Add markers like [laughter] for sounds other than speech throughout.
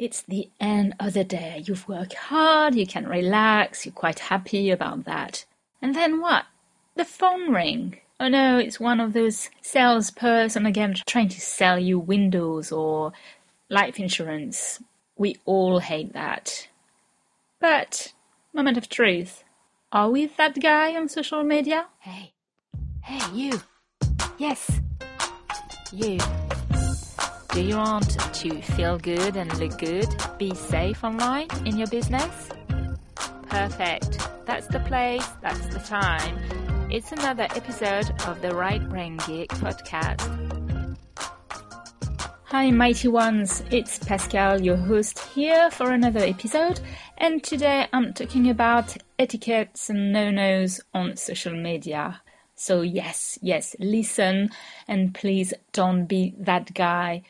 It's the end of the day. You've worked hard, you can relax, you're quite happy about that. And then what? The phone ring. Oh no, it's one of those salesperson again trying to sell you windows or life insurance. We all hate that. But, moment of truth. Are we that guy on social media? Hey, hey, you. Yes, you. Do you want to feel good and look good? Be safe online in your business? Perfect. That's the place, that's the time. It's another episode of the Right Brain Geek podcast. Hi, mighty ones. It's Pascale, your host, here for another episode. And today I'm talking about etiquettes and no nos on social media. So, yes, yes, listen and please don't be that guy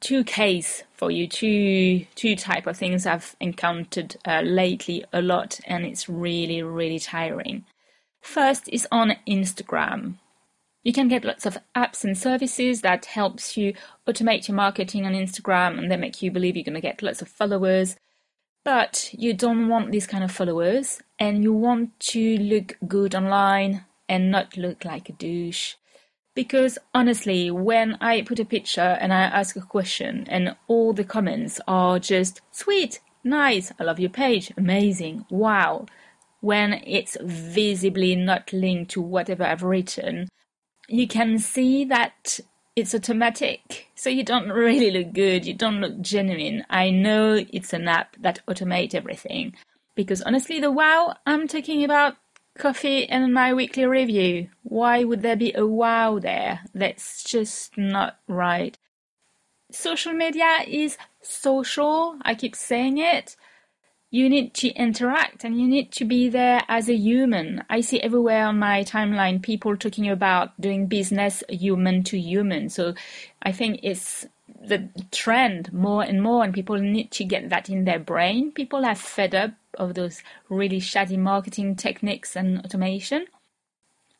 two case for you, two two type of things I've encountered uh, lately a lot, and it's really really tiring. First is on Instagram. You can get lots of apps and services that helps you automate your marketing on Instagram, and they make you believe you're going to get lots of followers. But you don't want these kind of followers, and you want to look good online and not look like a douche. Because honestly, when I put a picture and I ask a question and all the comments are just sweet, nice, I love your page, amazing, wow. When it's visibly not linked to whatever I've written, you can see that it's automatic. So you don't [laughs] really look good, you don't look genuine. I know it's an app that automates everything. Because honestly, the wow I'm talking about coffee and my weekly review. Why would there be a wow there? That's just not right. Social media is social. I keep saying it. You need to interact and you need to be there as a human. I see everywhere on my timeline people talking about doing business human to human. So I think it's the trend more and more, and people need to get that in their brain. People are fed up of those really shoddy marketing techniques and automation.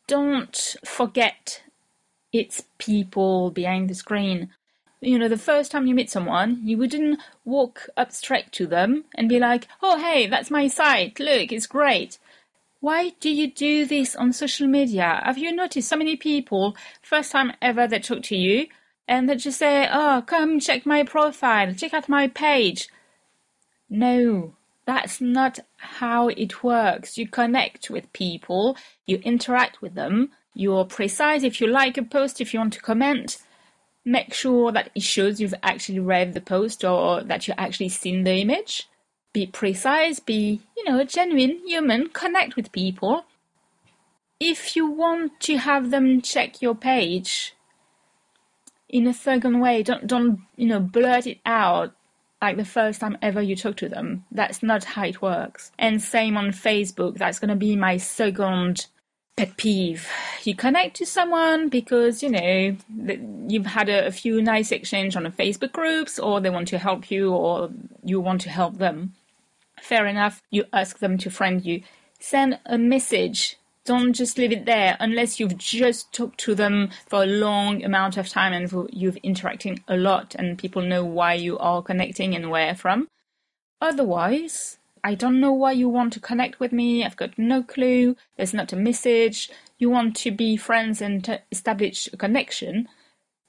Don't forget it's people behind the screen. You know, the first time you meet someone, you wouldn't walk up straight to them and be like, oh, hey, that's my site. Look, it's great. Why do you do this on social media? Have you noticed so many people, first time ever they talk to you, and they just say, oh, come check my profile, check out my page. No, that's not how it works. You connect with people, you interact with them, you're precise. If you like a post, if you want to comment, make sure that it shows you've actually read the post or that you've actually seen the image. Be precise, be, you know, genuine, human, connect with people. If you want to have them check your page in a second way, don't don't you know blurt it out like the first time ever you talk to them. That's not how it works. And same on Facebook. That's going to be my second pet peeve. You connect to someone because, you know, you've had a, a few nice exchange on the Facebook groups or they want to help you or you want to help them. Fair enough. You ask them to friend you. Send a message don't just leave it there unless you've just talked to them for a long amount of time and you've interacting a lot and people know why you are connecting and where from. Otherwise, I don't know why you want to connect with me. I've got no clue. There's not a message. You want to be friends and establish a connection,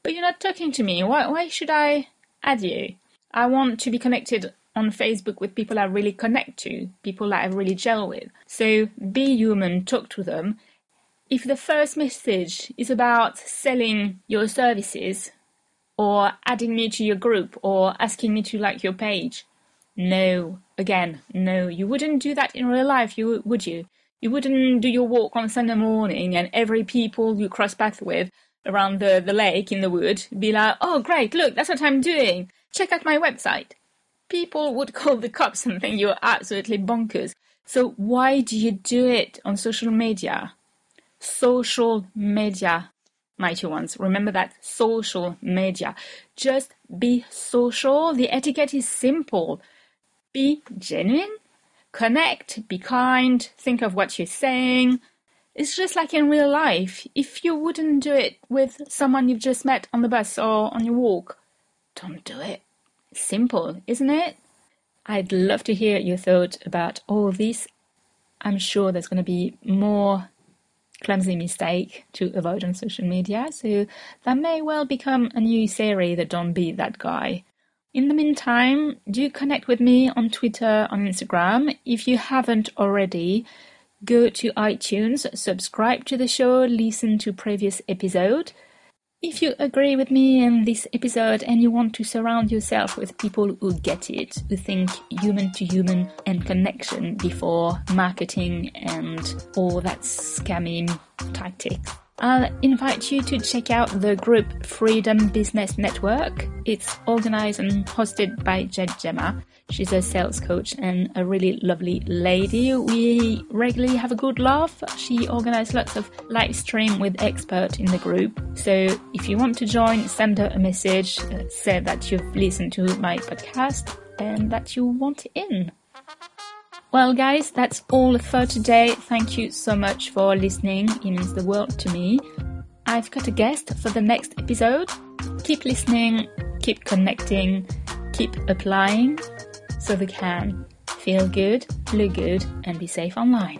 but you're not talking to me. Why, why should I add you? I want to be connected on Facebook with people I really connect to, people that I really gel with. So be human, talk to them. If the first message is about selling your services or adding me to your group or asking me to like your page, no, again, no, you wouldn't do that in real life, you would you? You wouldn't do your walk on Sunday morning and every people you cross paths with around the, the lake in the wood be like, oh great, look, that's what I'm doing. Check out my website people would [laughs] call the cops and think you're absolutely bonkers. So why do you do it on social media? Social media, mighty ones. Remember that social media. Just be social. The etiquette is simple. Be genuine, connect, be kind, think of what you're saying. It's just like in real life. If you wouldn't do it with someone you've just met on the bus or on your walk, don't do it Simple, isn't it? I'd love to hear your thoughts about all this. I'm sure there's going to be more clumsy mistake to avoid on social media, so that may well become a new series, the Don't Be That Guy. In the meantime, do connect with me on Twitter, on Instagram. If you haven't already, go to iTunes, subscribe to the show, listen to previous episode. If you agree with me in this episode and you want to surround yourself with people who get it, who think human to human and connection before marketing and all that scammy tactics, I'll invite you to check out the group Freedom Business Network. It's organized and hosted by Jade Jemma. She's a sales coach and a really lovely lady. We regularly have a good laugh. She organizes lots of live stream with experts in the group. So if you want to join, send her a message, uh, say that you've listened to my podcast and that you want in. Well, guys, that's all for today. Thank you so much for listening. It means the world to me. I've got a guest for the next episode. Keep listening, keep connecting, keep applying so we can feel good, look good, and be safe online.